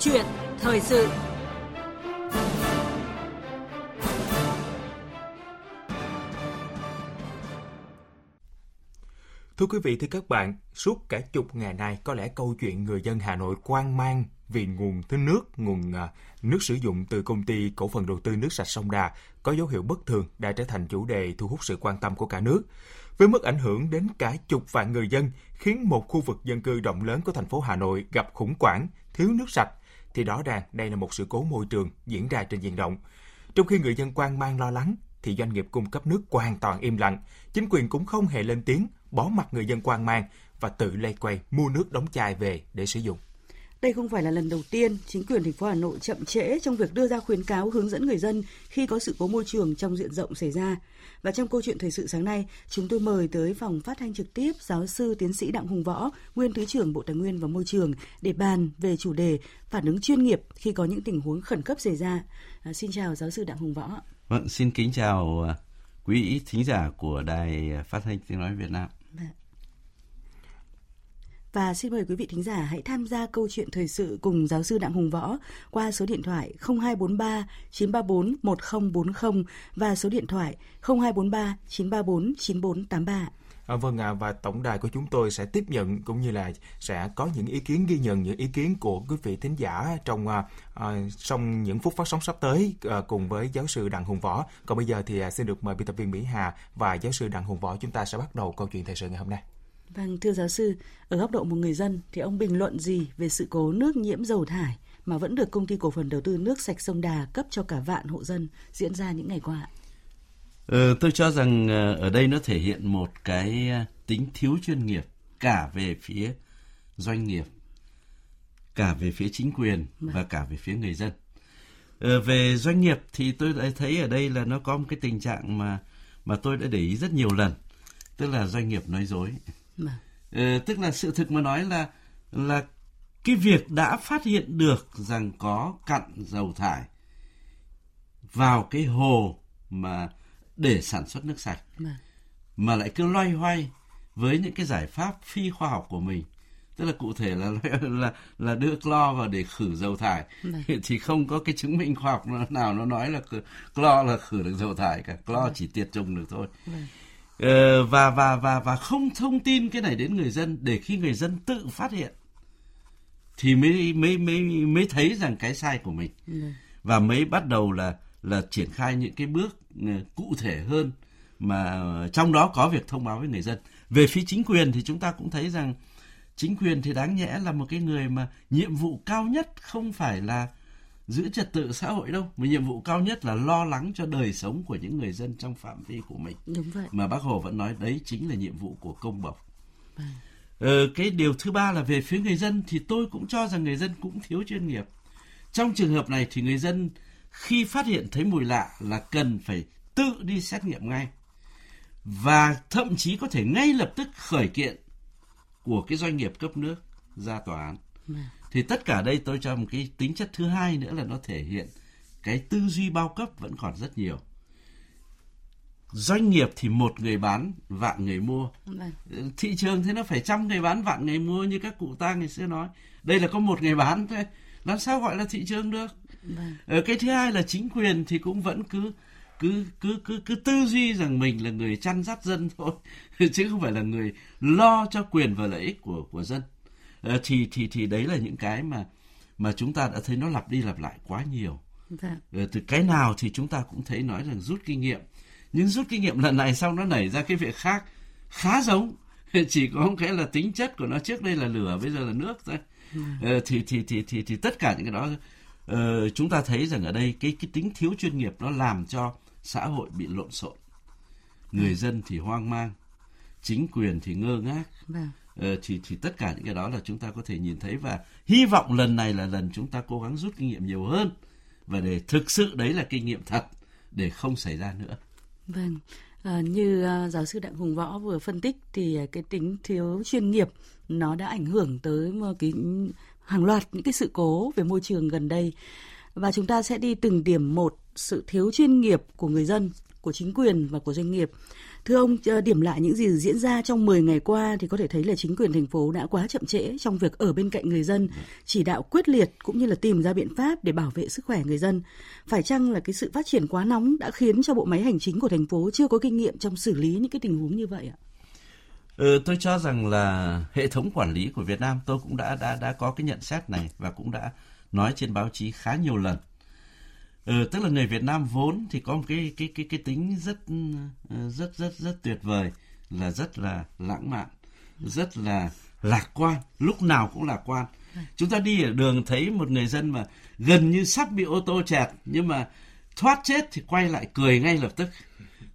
chuyện thời sự Thưa quý vị, thưa các bạn, suốt cả chục ngày nay có lẽ câu chuyện người dân Hà Nội quan mang vì nguồn thứ nước, nguồn à, nước sử dụng từ công ty cổ phần đầu tư nước sạch sông Đà có dấu hiệu bất thường đã trở thành chủ đề thu hút sự quan tâm của cả nước. Với mức ảnh hưởng đến cả chục vạn người dân, khiến một khu vực dân cư rộng lớn của thành phố Hà Nội gặp khủng hoảng, thiếu nước sạch, thì rõ ràng đây là một sự cố môi trường diễn ra trên diện rộng. Trong khi người dân quan mang lo lắng, thì doanh nghiệp cung cấp nước hoàn toàn im lặng, chính quyền cũng không hề lên tiếng, bỏ mặt người dân quan mang và tự lây quay mua nước đóng chai về để sử dụng. Đây không phải là lần đầu tiên chính quyền thành phố Hà Nội chậm trễ trong việc đưa ra khuyến cáo hướng dẫn người dân khi có sự cố môi trường trong diện rộng xảy ra. Và trong câu chuyện thời sự sáng nay, chúng tôi mời tới phòng phát thanh trực tiếp giáo sư tiến sĩ Đặng Hùng Võ, nguyên thứ trưởng Bộ Tài nguyên và Môi trường để bàn về chủ đề phản ứng chuyên nghiệp khi có những tình huống khẩn cấp xảy ra. À, xin chào giáo sư Đặng Hùng Võ. Vâng, xin kính chào à, quý thính giả của Đài Phát thanh Tiếng nói Việt Nam. Và xin mời quý vị thính giả hãy tham gia câu chuyện thời sự cùng giáo sư Đặng Hùng Võ qua số điện thoại 0243 934 1040 và số điện thoại 0243 934 9483. À, vâng ạ, à, và tổng đài của chúng tôi sẽ tiếp nhận cũng như là sẽ có những ý kiến ghi nhận những ý kiến của quý vị thính giả trong à, à, trong những phút phát sóng sắp tới à, cùng với giáo sư Đặng Hùng Võ. Còn bây giờ thì à, xin được mời biên tập viên Mỹ Hà và giáo sư Đặng Hùng Võ chúng ta sẽ bắt đầu câu chuyện thời sự ngày hôm nay. Vâng, thưa giáo sư, ở góc độ một người dân thì ông bình luận gì về sự cố nước nhiễm dầu thải mà vẫn được công ty cổ phần đầu tư nước sạch sông Đà cấp cho cả vạn hộ dân diễn ra những ngày qua? Ờ, tôi cho rằng ờ, ở đây nó thể hiện một cái ờ, tính thiếu chuyên nghiệp cả về phía doanh nghiệp, cả về phía chính quyền vâng. và cả về phía người dân. Ờ, về doanh nghiệp thì tôi đã thấy ở đây là nó có một cái tình trạng mà mà tôi đã để ý rất nhiều lần, tức là doanh nghiệp nói dối. Vâng. Ờ, tức là sự thực mà nói là là cái việc đã phát hiện được rằng có cặn dầu thải vào cái hồ mà để sản xuất nước sạch vâng. mà lại cứ loay hoay với những cái giải pháp phi khoa học của mình tức là cụ thể là là là đưa clo vào để khử dầu thải Đấy. Vâng. thì không có cái chứng minh khoa học nào nó nói là clo là khử được dầu thải cả clo Đấy. chỉ tiệt trùng được thôi Đấy. Ờ, và và và và không thông tin cái này đến người dân để khi người dân tự phát hiện thì mới mới mới mới thấy rằng cái sai của mình Đấy. và mới bắt đầu là là triển khai những cái bước ờ, cụ thể hơn mà trong đó có việc thông báo với người dân. Về phía chính quyền thì chúng ta cũng thấy rằng chính quyền thì đáng nhẽ là một cái người mà nhiệm vụ cao nhất không phải là giữ trật tự xã hội đâu, mà nhiệm vụ cao nhất là lo lắng cho đời sống của những người dân trong phạm vi của mình. Đúng vậy. Mà bác Hồ vẫn nói đấy chính là nhiệm vụ của công bộc. Ờ, cái điều thứ ba là về phía người dân thì tôi cũng cho rằng người dân cũng thiếu chuyên nghiệp. Trong trường hợp này thì người dân khi phát hiện thấy mùi lạ là cần phải tự đi xét nghiệm ngay và thậm chí có thể ngay lập tức khởi kiện của cái doanh nghiệp cấp nước ra tòa án. Thì tất cả đây tôi cho một cái tính chất thứ hai nữa là nó thể hiện cái tư duy bao cấp vẫn còn rất nhiều. Doanh nghiệp thì một người bán, vạn người mua. Vâng. Thị trường thì nó phải trăm người bán, vạn người mua như các cụ ta ngày xưa nói. Đây là có một người bán thôi. Làm sao gọi là thị trường được? Vâng. Ờ, cái thứ hai là chính quyền thì cũng vẫn cứ cứ cứ cứ cứ tư duy rằng mình là người chăn dắt dân thôi chứ không phải là người lo cho quyền và lợi ích của của dân thì thì thì đấy là những cái mà mà chúng ta đã thấy nó lặp đi lặp lại quá nhiều. Dạ. à, từ cái nào thì chúng ta cũng thấy nói rằng rút kinh nghiệm. Nhưng rút kinh nghiệm lần này xong nó nảy ra cái việc khác khá giống. Chỉ có một cái là tính chất của nó trước đây là lửa bây giờ là nước thôi. À, thì, thì thì thì thì tất cả những cái đó uh, chúng ta thấy rằng ở đây cái cái tính thiếu chuyên nghiệp nó làm cho xã hội bị lộn xộn. Người dân thì hoang mang chính quyền thì ngơ ngác. Vâng. Ờ, thì thì tất cả những cái đó là chúng ta có thể nhìn thấy và hy vọng lần này là lần chúng ta cố gắng rút kinh nghiệm nhiều hơn và để thực sự đấy là kinh nghiệm thật để không xảy ra nữa. Vâng. À, như uh, giáo sư Đặng Hùng Võ vừa phân tích thì uh, cái tính thiếu chuyên nghiệp nó đã ảnh hưởng tới một cái hàng loạt những cái sự cố về môi trường gần đây và chúng ta sẽ đi từng điểm một sự thiếu chuyên nghiệp của người dân, của chính quyền và của doanh nghiệp. Thưa ông, ờ, điểm lại những gì diễn ra trong 10 ngày qua thì có thể thấy là chính quyền thành phố đã quá chậm trễ trong việc ở bên cạnh người dân, chỉ đạo quyết liệt cũng như là tìm ra biện pháp để bảo vệ sức khỏe người dân. Phải chăng là cái sự phát triển quá nóng đã khiến cho bộ máy hành chính của thành phố chưa có kinh nghiệm trong xử lý những cái tình huống như vậy ạ? Ừ, tôi cho rằng là hệ thống quản lý của Việt Nam tôi cũng đã đã đã có cái nhận xét này và cũng đã nói trên báo chí khá nhiều lần. Ừ, tức là người Việt Nam vốn thì có một cái cái cái cái tính rất ờ, rất rất rất tuyệt vời là rất là lãng mạn, rất là lạc quan, lúc nào cũng lạc quan. Chúng ta đi ở đường thấy một người dân mà gần như sắp bị ô tô chẹt nhưng mà thoát chết thì quay lại cười ngay lập tức.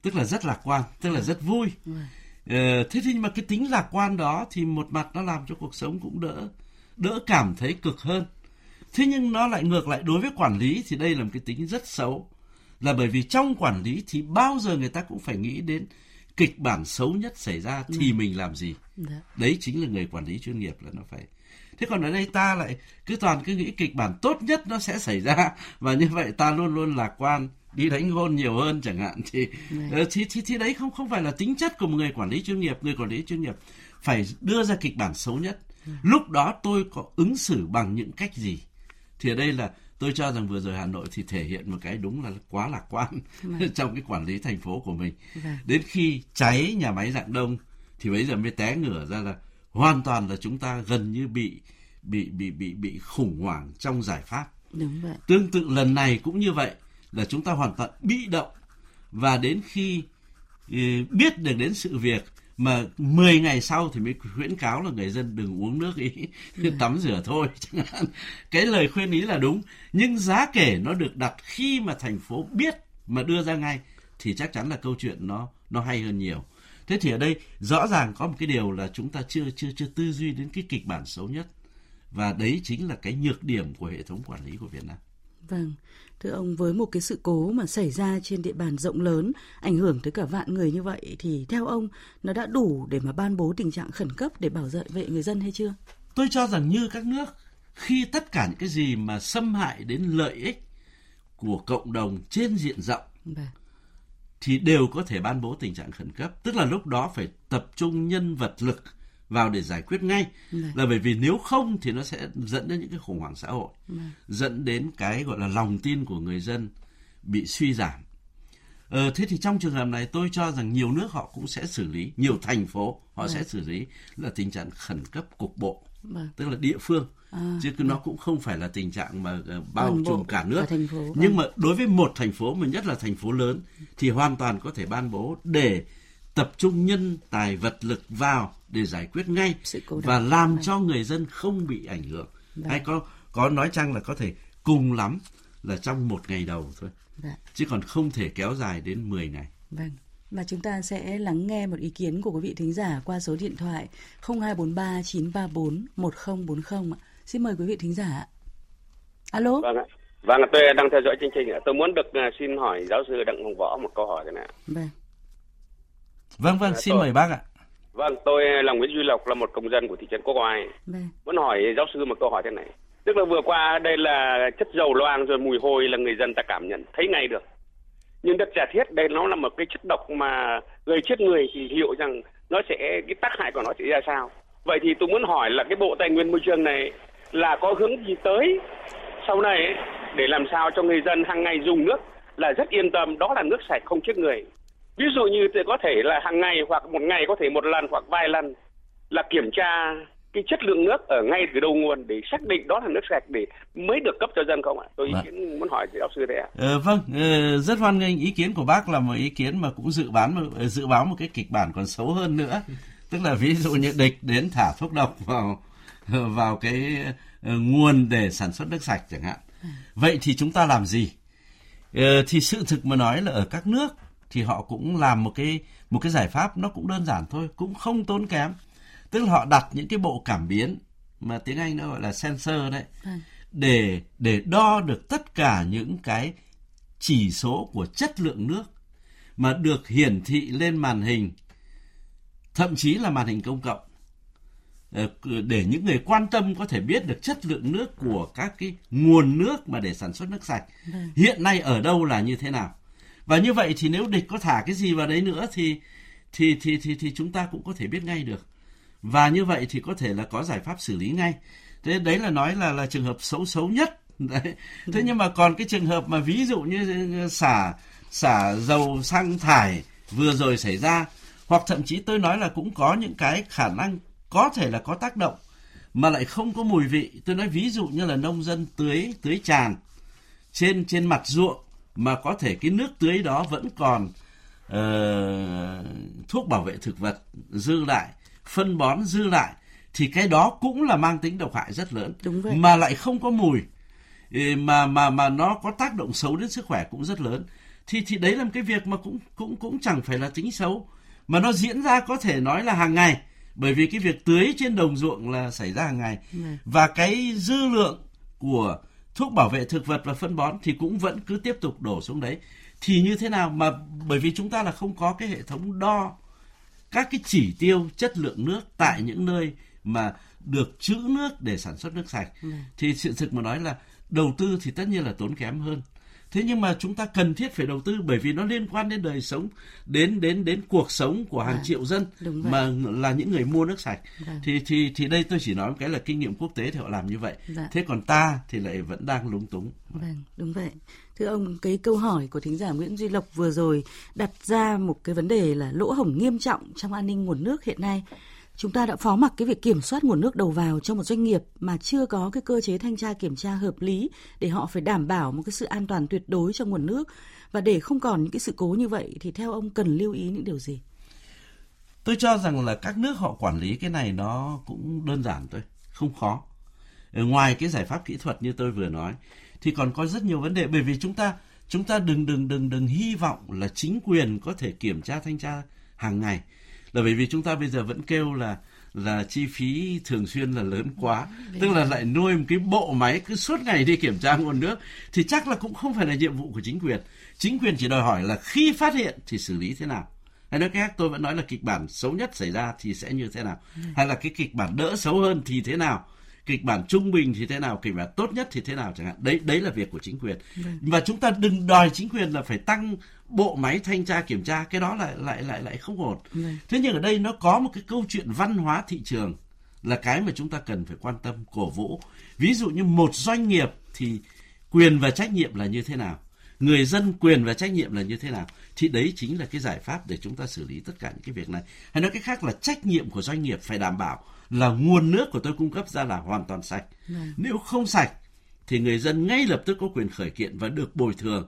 Tức là rất lạc quan, tức là rất vui. Ờ, thế nhưng mà cái tính lạc quan đó thì một mặt nó làm cho cuộc sống cũng đỡ đỡ cảm thấy cực hơn. Thế nhưng nó lại ngược lại đối với quản lý thì đây là một cái tính rất xấu. Là bởi vì trong quản lý thì bao giờ người ta cũng phải nghĩ đến kịch bản xấu nhất xảy ra thì ừ. mình làm gì. Dạ. Đấy chính là người quản lý chuyên nghiệp là nó phải. Thế còn ở đây ta lại cứ toàn cứ nghĩ kịch bản tốt nhất nó sẽ xảy ra và như vậy ta luôn luôn lạc quan đi đánh gôn nhiều hơn chẳng hạn thì, uh, thì thì thì đấy không không phải là tính chất của một người quản lý chuyên nghiệp người quản lý chuyên nghiệp phải đưa ra kịch bản xấu nhất lúc đó tôi có ứng xử bằng những cách gì thì ở đây là tôi cho rằng vừa rồi Hà Nội thì thể hiện một cái đúng là quá lạc quan trong cái quản lý thành phố của mình vâng. đến khi cháy nhà máy dạng đông thì bây giờ mới té ngửa ra là hoàn toàn là chúng ta gần như bị bị bị bị bị khủng hoảng trong giải pháp đúng vậy. tương tự lần này cũng như vậy là chúng ta hoàn toàn bị động và đến khi ừ, biết được đến sự việc mà 10 ngày sau thì mới khuyến cáo là người dân đừng uống nước ý ừ. tắm rửa thôi. Chẳng hạn. Cái lời khuyên ý là đúng nhưng giá kể nó được đặt khi mà thành phố biết mà đưa ra ngay thì chắc chắn là câu chuyện nó nó hay hơn nhiều. Thế thì ở đây rõ ràng có một cái điều là chúng ta chưa chưa chưa tư duy đến cái kịch bản xấu nhất. Và đấy chính là cái nhược điểm của hệ thống quản lý của Việt Nam Vâng, thưa ông với một cái sự cố mà xảy ra trên địa bàn rộng lớn, ảnh hưởng tới cả vạn người như vậy thì theo ông nó đã đủ để mà ban bố tình trạng khẩn cấp để bảo vệ người dân hay chưa? Tôi cho rằng như các nước khi tất cả những cái gì mà xâm hại đến lợi ích của cộng đồng trên diện rộng vâng. thì đều có thể ban bố tình trạng khẩn cấp, tức là lúc đó phải tập trung nhân vật lực vào để giải quyết ngay Đấy. Vâng. là bởi vì nếu không thì nó sẽ dẫn đến những cái khủng hoảng xã hội Đấy. Vâng. dẫn đến cái gọi là lòng tin của người dân bị suy giảm ờ, thế thì trong trường hợp này tôi cho rằng nhiều nước họ cũng sẽ xử lý nhiều thành phố họ Đấy. sẽ vâng. xử lý là tình trạng khẩn cấp cục bộ Đấy. tức là địa phương À, chứ nó cũng không phải là tình trạng mà uh, bao trùm cả nước cả phố, nhưng mà đối với một thành phố mà nhất là thành phố lớn thì hoàn toàn có thể ban bố để tập trung nhân tài vật lực vào để giải quyết ngay và làm cho người dân không bị ảnh hưởng vâng. hay có có nói chăng là có thể cùng lắm là trong một ngày đầu thôi vâng. chứ còn không thể kéo dài đến 10 ngày vâng và chúng ta sẽ lắng nghe một ý kiến của quý vị thính giả qua số điện thoại 0243 934 1040 ạ. Xin mời quý vị thính giả. Alo. Vâng ạ. Vâng, tôi đang theo dõi chương trình. Tôi muốn được à, xin hỏi giáo sư Đặng Hồng Võ một câu hỏi thế này. Vâng. Vâng, vâng, xin tôi... mời bác ạ. Vâng, tôi là Nguyễn Duy Lộc là một công dân của thị trấn Quốc Oai. Vâng. Muốn hỏi giáo sư một câu hỏi thế này. Tức là vừa qua đây là chất dầu loang rồi mùi hôi là người dân ta cảm nhận thấy ngay được. Nhưng đất giả thiết đây nó là một cái chất độc mà gây chết người thì hiểu rằng nó sẽ cái tác hại của nó sẽ ra sao. Vậy thì tôi muốn hỏi là cái bộ tài nguyên môi trường này là có hướng gì tới sau này để làm sao cho người dân hàng ngày dùng nước là rất yên tâm đó là nước sạch không chết người ví dụ như thì có thể là hàng ngày hoặc một ngày có thể một lần hoặc vài lần là kiểm tra cái chất lượng nước ở ngay từ đầu nguồn để xác định đó là nước sạch để mới được cấp cho dân không ạ? Tôi ý vâng. kiến muốn hỏi giáo sư đấy ạ. Ờ, vâng, ờ, rất hoan nghênh ý kiến của bác là một ý kiến mà cũng dự bán ờ, dự báo một cái kịch bản còn xấu hơn nữa. Tức là ví dụ như địch đến thả thuốc độc vào vào cái uh, nguồn để sản xuất nước sạch chẳng hạn. Vậy thì chúng ta làm gì? Uh, thì sự thực mà nói là ở các nước thì họ cũng làm một cái một cái giải pháp nó cũng đơn giản thôi, cũng không tốn kém. Tức là họ đặt những cái bộ cảm biến mà tiếng Anh nó gọi là sensor đấy vâng. để để đo được tất cả những cái chỉ số của chất lượng nước mà được hiển thị lên màn hình thậm chí là màn hình công cộng ờ, để những người quan tâm có thể biết được chất lượng nước của các cái nguồn nước mà để sản xuất nước sạch vâng. hiện nay ở đâu là như thế nào và như vậy thì nếu địch có thả cái gì vào đấy nữa thì thì thì thì thì chúng ta cũng có thể biết ngay được. Và như vậy thì có thể là có giải pháp xử lý ngay. Thế đấy là nói là là trường hợp xấu xấu nhất. Đấy. Thế nhưng mà còn cái trường hợp mà ví dụ như xả xả dầu xăng thải vừa rồi xảy ra hoặc thậm chí tôi nói là cũng có những cái khả năng có thể là có tác động mà lại không có mùi vị. Tôi nói ví dụ như là nông dân tưới tưới tràn trên trên mặt ruộng mà có thể cái nước tưới đó vẫn còn uh, thuốc bảo vệ thực vật dư lại phân bón dư lại thì cái đó cũng là mang tính độc hại rất lớn. Đúng vậy. mà lại không có mùi. Mà mà mà nó có tác động xấu đến sức khỏe cũng rất lớn. Thì thì đấy là một cái việc mà cũng cũng cũng chẳng phải là tính xấu. Mà nó diễn ra có thể nói là hàng ngày. Bởi vì cái việc tưới trên đồng ruộng là xảy ra hàng ngày. Ừ. và cái dư lượng của thuốc bảo vệ thực vật và phân bón thì cũng vẫn cứ tiếp tục đổ xuống đấy thì như thế nào mà bởi vì chúng ta là không có cái hệ thống đo các cái chỉ tiêu chất lượng nước tại những nơi mà được trữ nước để sản xuất nước sạch ừ. thì sự thực mà nói là đầu tư thì tất nhiên là tốn kém hơn thế nhưng mà chúng ta cần thiết phải đầu tư bởi vì nó liên quan đến đời sống đến đến đến cuộc sống của hàng à, triệu dân mà là những người mua nước sạch. Vâng. thì thì thì đây tôi chỉ nói một cái là kinh nghiệm quốc tế thì họ làm như vậy. Dạ. thế còn ta thì lại vẫn đang lúng túng. Vâng đúng vậy. Thưa ông cái câu hỏi của thính giả Nguyễn Duy Lộc vừa rồi đặt ra một cái vấn đề là lỗ hổng nghiêm trọng trong an ninh nguồn nước hiện nay chúng ta đã phó mặc cái việc kiểm soát nguồn nước đầu vào cho một doanh nghiệp mà chưa có cái cơ chế thanh tra kiểm tra hợp lý để họ phải đảm bảo một cái sự an toàn tuyệt đối cho nguồn nước và để không còn những cái sự cố như vậy thì theo ông cần lưu ý những điều gì? Tôi cho rằng là các nước họ quản lý cái này nó cũng đơn giản thôi, không khó. Ngoài cái giải pháp kỹ thuật như tôi vừa nói thì còn có rất nhiều vấn đề bởi vì chúng ta chúng ta đừng đừng đừng đừng hy vọng là chính quyền có thể kiểm tra thanh tra hàng ngày là bởi vì chúng ta bây giờ vẫn kêu là là chi phí thường xuyên là lớn quá. Tức là lại nuôi một cái bộ máy cứ suốt ngày đi kiểm tra nguồn nước thì chắc là cũng không phải là nhiệm vụ của chính quyền. Chính quyền chỉ đòi hỏi là khi phát hiện thì xử lý thế nào. Hay nói khác tôi vẫn nói là kịch bản xấu nhất xảy ra thì sẽ như thế nào. Ừ. hay là cái kịch bản đỡ xấu hơn thì thế nào. Kịch bản trung bình thì thế nào kịch bản tốt nhất thì thế nào chẳng hạn. Đấy đấy là việc của chính quyền. Vâng. và chúng ta đừng đòi chính quyền là phải tăng bộ máy thanh tra kiểm tra cái đó lại lại lại lại không ổn vâng. thế nhưng ở đây nó có một cái câu chuyện văn hóa thị trường là cái mà chúng ta cần phải quan tâm cổ vũ ví dụ như một doanh nghiệp thì quyền và trách nhiệm là như thế nào người dân quyền và trách nhiệm là như thế nào thì đấy chính là cái giải pháp để chúng ta xử lý tất cả những cái việc này hay nói cách khác là trách nhiệm của doanh nghiệp phải đảm bảo là nguồn nước của tôi cung cấp ra là hoàn toàn sạch. Vâng. Nếu không sạch thì người dân ngay lập tức có quyền khởi kiện và được bồi thường.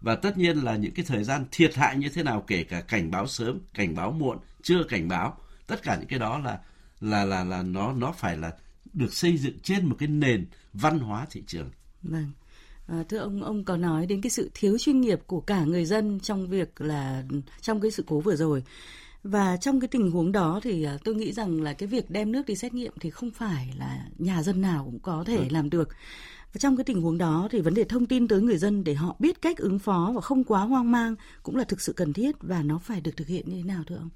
Và tất nhiên là những cái thời gian thiệt hại như thế nào kể cả cảnh báo sớm, cảnh báo muộn, chưa cảnh báo, tất cả những cái đó là là là là nó nó phải là được xây dựng trên một cái nền văn hóa thị trường. Vâng. À, thưa ông, ông có nói đến cái sự thiếu chuyên nghiệp của cả người dân trong việc là trong cái sự cố vừa rồi. Và trong cái tình huống đó thì à, tôi nghĩ rằng là cái việc đem nước đi xét nghiệm thì không phải là nhà dân nào cũng có thể ừ. làm được. Và trong cái tình huống đó thì vấn đề thông tin tới người dân để họ biết cách ứng phó và không quá hoang mang cũng là thực sự cần thiết và nó phải được thực hiện như thế nào thưa ông?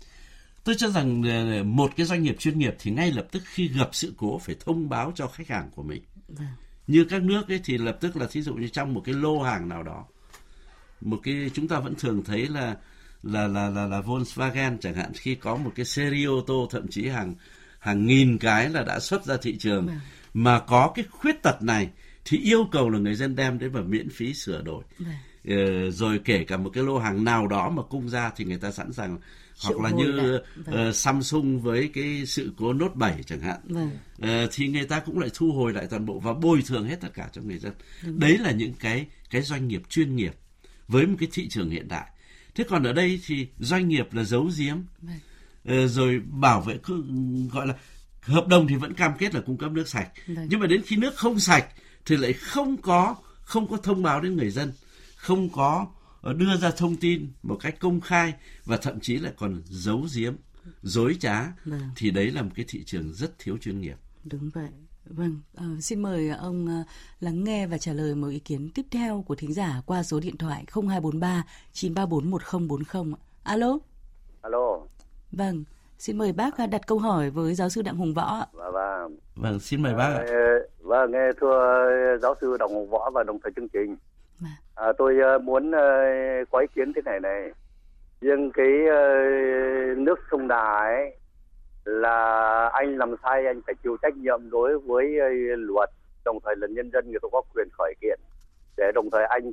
Tôi cho rằng ờ, một cái doanh nghiệp chuyên nghiệp thì ngay lập tức khi gặp sự cố phải thông báo cho khách hàng của mình. Vâng. Như các nước ấy thì lập tức là thí dụ như trong một cái lô hàng nào đó một cái chúng ta vẫn thường thấy là là là là là Volkswagen chẳng hạn khi có một cái series ô tô thậm chí hàng hàng nghìn cái là đã xuất ra thị trường vâng. mà có cái khuyết tật này thì yêu cầu là người dân đem đến và miễn phí sửa đổi. Ờ, rồi kể cả một cái lô hàng nào đó mà cung ra thì người ta sẵn sàng hoặc là như vâng. uh, Samsung với cái sự cố Note 7 chẳng hạn. Vâng. uh, thì người ta cũng lại thu hồi lại toàn bộ và bồi thường hết tất cả cho người dân. Đúng đấy rồi. là những cái cái doanh nghiệp chuyên nghiệp với một cái thị trường hiện đại. Thế còn ở đây thì doanh nghiệp là giấu giếm. Ờ, rồi bảo vệ gọi là hợp đồng thì vẫn cam kết là cung cấp nước sạch. Vâng. nhưng mà đến khi nước không sạch thì lại không có không có thông báo đến người dân không có ờ, đưa ra thông tin một cách công khai và thậm chí lại còn giấu giếm dối trá vâng. thì đấy là một cái thị trường rất thiếu chuyên nghiệp đúng vậy Vâng, uh, xin mời ông uh, lắng nghe và trả lời một ý kiến tiếp theo của thính giả qua số điện thoại 0243 934 1040. Alo. Alo. Vâng, xin mời bác uh, đặt câu hỏi với giáo sư Đặng Hùng Võ. Vâng, vâng. Vâng, xin mời bác. Vâng, nghe thưa giáo sư Đặng Hùng Võ và đồng thời chương trình. À, tôi muốn có ý kiến thế này này. riêng cái nước sông Đà ấy là anh làm sai anh phải chịu trách nhiệm đối với luật đồng thời là nhân dân người ta có quyền khởi kiện để đồng thời anh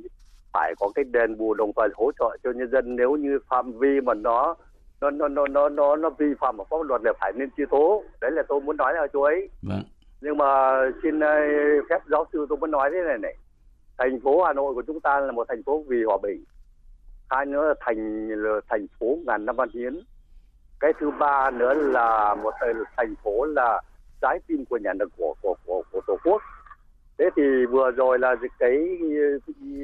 phải có cái đền bù đồng thời hỗ trợ cho nhân dân nếu như phạm vi mà nó nó nó nó nó nó, nó vi phạm pháp luật là phải nên truy tố đấy là tôi muốn nói là chú ấy vâng nhưng mà xin ờ, phép giáo sư tôi muốn nói thế này này. Thành phố Hà Nội của chúng ta là một thành phố vì hòa bình. Hai nữa là thành là thành phố ngàn năm văn hiến. Cái thứ ba nữa là một ờ, thành phố là trái tim của nhà nước của của của, của tổ quốc. Thế thì vừa rồi là cái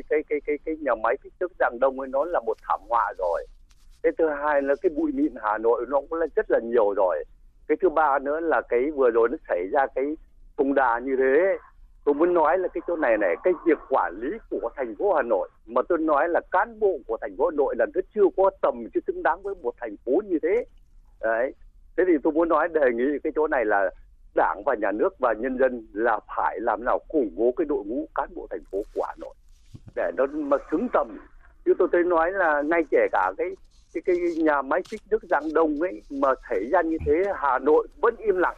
cái cái cái cái nhà máy kích thước dạng đông ấy nó là một thảm họa rồi. Cái thứ hai là cái bụi mịn hà nội nó cũng là rất là nhiều rồi. Cái thứ ba nữa là cái vừa rồi nó xảy ra cái cùng đà như thế. Tôi muốn nói là cái chỗ này này, cái việc quản lý của thành phố hà nội, mà tôi nói là cán bộ của thành phố hà nội là nó chưa có tầm chưa xứng đáng với một thành phố như thế. Đấy. Thế thì tôi muốn nói, đề nghị cái chỗ này là đảng và nhà nước và nhân dân là phải làm nào củng cố cái đội ngũ cán bộ thành phố của hà nội để nó mà xứng tầm. Chứ tôi thấy nói là ngay kể cả cái cái cái nhà máy xích nước giang đông ấy mà xảy ra như thế, hà nội vẫn im lặng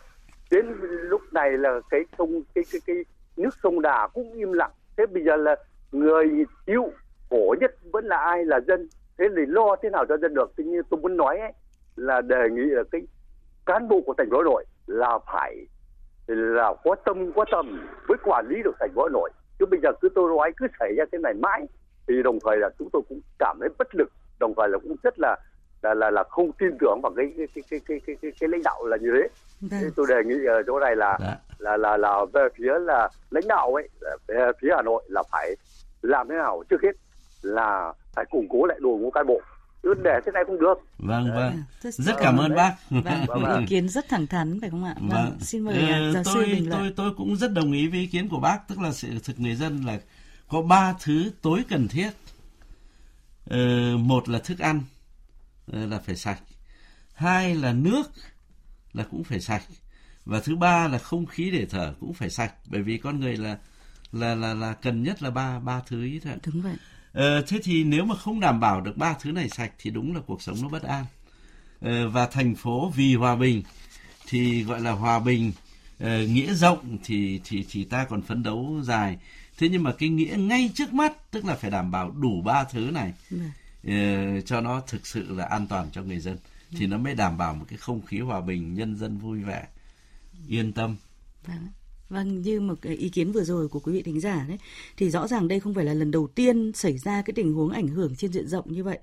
đến lúc này là cái sông cái cái cái nước sông đà cũng im lặng. Thế bây giờ là người chịu khổ nhất vẫn là ai là dân? Thế thì lo thế nào cho dân được? Tuy nhiên tôi muốn nói ấy, là đề nghị là cái cán bộ của thành phố hà nội là phải là có tâm có tầm với quản lý được thành phố hà nội. Chứ bây giờ cứ tôi nói cứ xảy ra thế này mãi thì đồng thời là chúng tôi cũng cảm thấy bất lực. Đồng thời là cũng rất là là là, là không tin tưởng vào cái cái cái cái cái cái, cái, cái lãnh đạo là như thế. Vâng. thế tôi đề nghị ở chỗ này là Đã. Dạ. là là là về phía là lãnh đạo ấy về phía Hà Nội là phải làm thế nào trước hết là phải củng cố lại đội ngũ cán bộ. Chứ để thế này không được. Vâng vâng. Rất, rất cảm ơn bác. Vâng, vâng, ý kiến rất thẳng thắn phải không ạ? Vâng, vâng. xin mời ờ, giáo tôi, sư bình luận. tôi tôi cũng rất đồng ý với ý kiến của bác tức là sự thực người dân là có ba thứ tối cần thiết. Ờ, một là thức ăn ờ, là phải sạch. Hai là nước là cũng phải sạch. Và thứ ba là không khí để thở cũng phải sạch bởi vì con người là là là là cần nhất là ba ba thứ ý thôi đúng vậy. Ờ, thế thì nếu mà không đảm bảo được ba thứ này sạch thì đúng là cuộc sống nó bất an. Ờ, và thành phố vì hòa bình thì gọi là hòa bình ờ, nghĩa rộng thì thì thì ta còn phấn đấu dài. Thế nhưng mà cái nghĩa ngay trước mắt tức là phải đảm bảo đủ ba thứ này ờ, cho nó thực sự là an toàn cho người dân thì nó mới đảm bảo một cái không khí hòa bình, nhân dân vui vẻ, yên tâm. Vâng. Vâng, như một cái ý kiến vừa rồi của quý vị thính giả đấy, thì rõ ràng đây không phải là lần đầu tiên xảy ra cái tình huống ảnh hưởng trên diện rộng như vậy.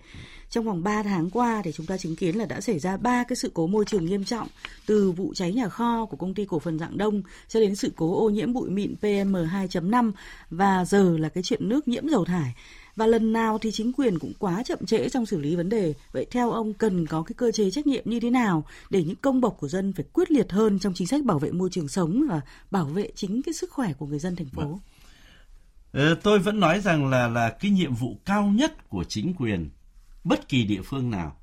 Trong vòng 3 tháng qua thì chúng ta chứng kiến là đã xảy ra ba cái sự cố môi trường nghiêm trọng, từ vụ cháy nhà kho của công ty cổ phần Dạng Đông cho đến sự cố ô nhiễm bụi mịn PM2.5 và giờ là cái chuyện nước nhiễm dầu thải và lần nào thì chính quyền cũng quá chậm trễ trong xử lý vấn đề. Vậy theo ông cần có cái cơ chế trách nhiệm như thế nào để những công bộc của dân phải quyết liệt hơn trong chính sách bảo vệ môi trường sống và bảo vệ chính cái sức khỏe của người dân thành phố? Vâng. Ờ, tôi vẫn nói rằng là là cái nhiệm vụ cao nhất của chính quyền bất kỳ địa phương nào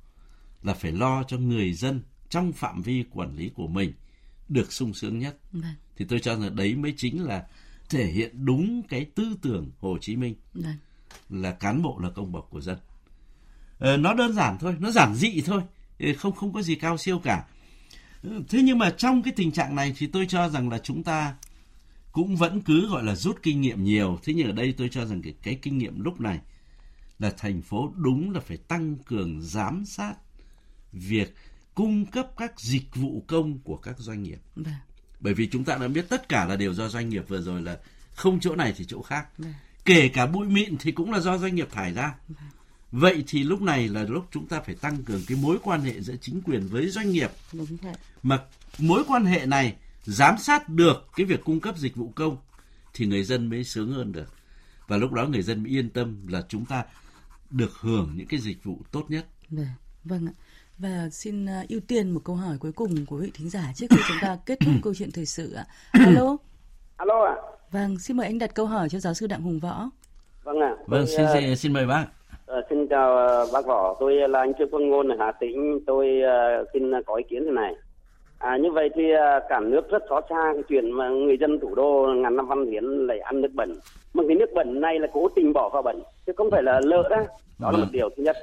là phải lo cho người dân trong phạm vi quản lý của mình được sung sướng nhất. Vâng. Thì tôi cho rằng đấy mới chính là thể hiện đúng cái tư tưởng Hồ Chí Minh. Vâng là cán bộ là công bộc của dân ờ, nó đơn giản thôi nó giản dị thôi không không có gì cao siêu cả thế nhưng mà trong cái tình trạng này thì tôi cho rằng là chúng ta cũng vẫn cứ gọi là rút kinh nghiệm nhiều thế nhưng ở đây tôi cho rằng cái, cái kinh nghiệm lúc này là thành phố đúng là phải tăng cường giám sát việc cung cấp các dịch vụ công của các doanh nghiệp. Vâng. bởi vì chúng ta đã biết tất cả là đều do doanh nghiệp vừa rồi là không chỗ này thì chỗ khác Đà. Vâng kể cả bụi mịn thì cũng là do doanh nghiệp thải ra vậy thì lúc này là lúc chúng ta phải tăng cường cái mối quan hệ giữa chính quyền với doanh nghiệp mà mối quan hệ này giám sát được cái việc cung cấp dịch vụ công thì người dân mới sướng hơn được và lúc đó người dân mới yên tâm là chúng ta được hưởng những cái dịch vụ tốt nhất. Vâng, vâng ạ. Và xin uh, ưu tiên một câu hỏi cuối cùng của vị thính giả trước khi chúng ta kết thúc câu chuyện thời sự ạ. Alo. Alo ạ. Vâng, xin mời anh đặt câu hỏi cho giáo sư Đặng Hùng Võ. Vâng ạ. À, vâng, xin, xin xin mời bác. Uh, xin chào uh, bác Võ, tôi là anh Trương Quân Ngôn ở Hà Tĩnh, tôi uh, xin có ý kiến thế này. À, như vậy thì à, cả nước rất xót xa cái chuyện mà người dân thủ đô ngàn năm văn hiến lại ăn nước bẩn. Mà cái nước bẩn này là cố tình bỏ vào bẩn, chứ không phải là lỡ đó. Đó là một điều thứ nhất.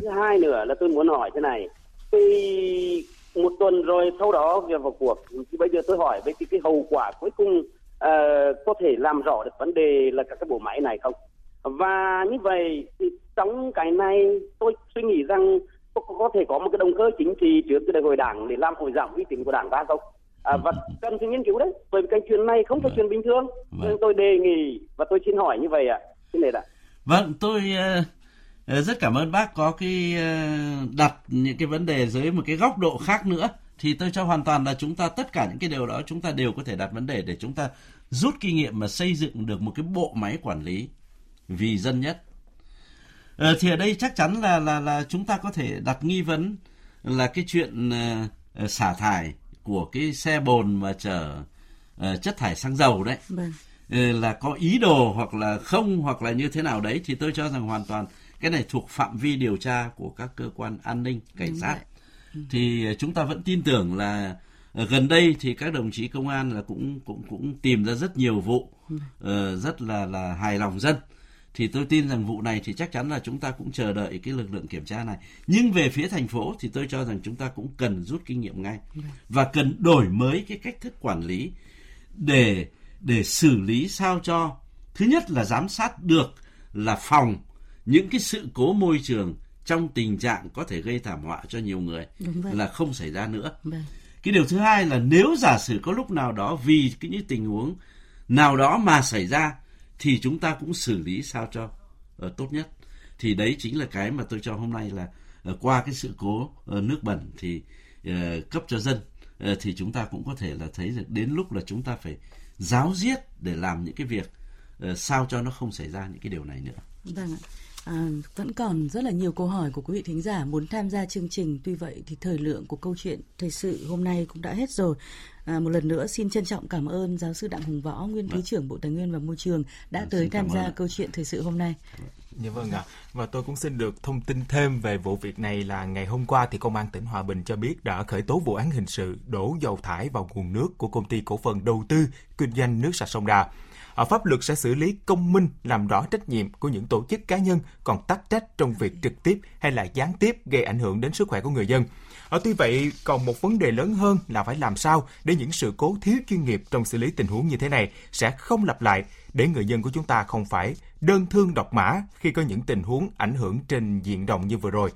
Thứ hai nữa là tôi muốn hỏi thế này. Thì một tuần rồi sau đó việc vào cuộc thì bây giờ tôi hỏi với cái, cái hậu quả cuối cùng uh, có thể làm rõ được vấn đề là các cái bộ máy này không? Và như vậy thì trong cái này tôi suy nghĩ rằng có, có thể có một cái động cơ chính trị trước cái đại hội đảng để làm hồi giảm uy tín của đảng ta không? À, và cần phải nghiên cứu đấy bởi vì cái chuyện này không phải chuyện bình thường vâng. nên tôi đề nghị và tôi xin hỏi như vậy ạ à. xin ạ vâng tôi uh, rất cảm ơn bác có cái uh, đặt những cái vấn đề dưới một cái góc độ khác nữa thì tôi cho hoàn toàn là chúng ta tất cả những cái điều đó chúng ta đều có thể đặt vấn đề để chúng ta rút kinh nghiệm mà xây dựng được một cái bộ máy quản lý vì dân nhất Ờ, thì ở đây chắc chắn là là là chúng ta có thể đặt nghi vấn là cái chuyện uh, xả thải của cái xe bồn mà chở uh, chất thải xăng dầu đấy vâng. uh, là có ý đồ hoặc là không hoặc là như thế nào đấy thì tôi cho rằng hoàn toàn cái này thuộc phạm vi điều tra của các cơ quan an ninh cảnh Đúng sát vậy. Ừ. thì chúng ta vẫn tin tưởng là gần đây thì các đồng chí công an là cũng cũng cũng tìm ra rất nhiều vụ uh, rất là là hài lòng dân. Thì tôi tin rằng vụ này thì chắc chắn là chúng ta cũng chờ đợi cái lực lượng kiểm tra này. Nhưng về phía thành phố thì tôi cho rằng chúng ta cũng cần rút kinh nghiệm ngay và cần đổi mới cái cách thức quản lý để để xử lý sao cho thứ nhất là giám sát được là phòng những cái sự cố môi trường trong tình trạng có thể gây thảm họa cho nhiều người là không xảy ra nữa. Vâng. Cái điều thứ hai là nếu giả sử có lúc nào đó vì cái những tình huống nào đó mà xảy ra thì chúng ta cũng xử lý sao cho uh, tốt nhất thì đấy chính là cái mà tôi cho hôm nay là uh, qua cái sự cố uh, nước bẩn thì uh, cấp cho dân uh, thì chúng ta cũng có thể là thấy được đến lúc là chúng ta phải giáo diết để làm những cái việc uh, sao cho nó không xảy ra những cái điều này nữa. Vâng ạ. À, vẫn còn rất là nhiều câu hỏi của quý vị thính giả muốn tham gia chương trình. Tuy vậy thì thời lượng của câu chuyện thời sự hôm nay cũng đã hết rồi. À, một lần nữa xin trân trọng cảm ơn giáo sư Đặng Hùng Võ, nguyên thứ trưởng Bộ Tài nguyên và Môi trường đã à, tới tham gia ơn. câu chuyện thời sự hôm nay. Dạ vâng ạ. À. Và tôi cũng xin được thông tin thêm về vụ việc này là ngày hôm qua thì công an tỉnh Hòa Bình cho biết đã khởi tố vụ án hình sự đổ dầu thải vào nguồn nước của công ty cổ phần đầu tư kinh doanh nước sạch sông Đà ở pháp luật sẽ xử lý công minh làm rõ trách nhiệm của những tổ chức cá nhân còn tắc trách trong việc trực tiếp hay là gián tiếp gây ảnh hưởng đến sức khỏe của người dân. Ở tuy vậy, còn một vấn đề lớn hơn là phải làm sao để những sự cố thiếu chuyên nghiệp trong xử lý tình huống như thế này sẽ không lặp lại để người dân của chúng ta không phải đơn thương độc mã khi có những tình huống ảnh hưởng trên diện rộng như vừa rồi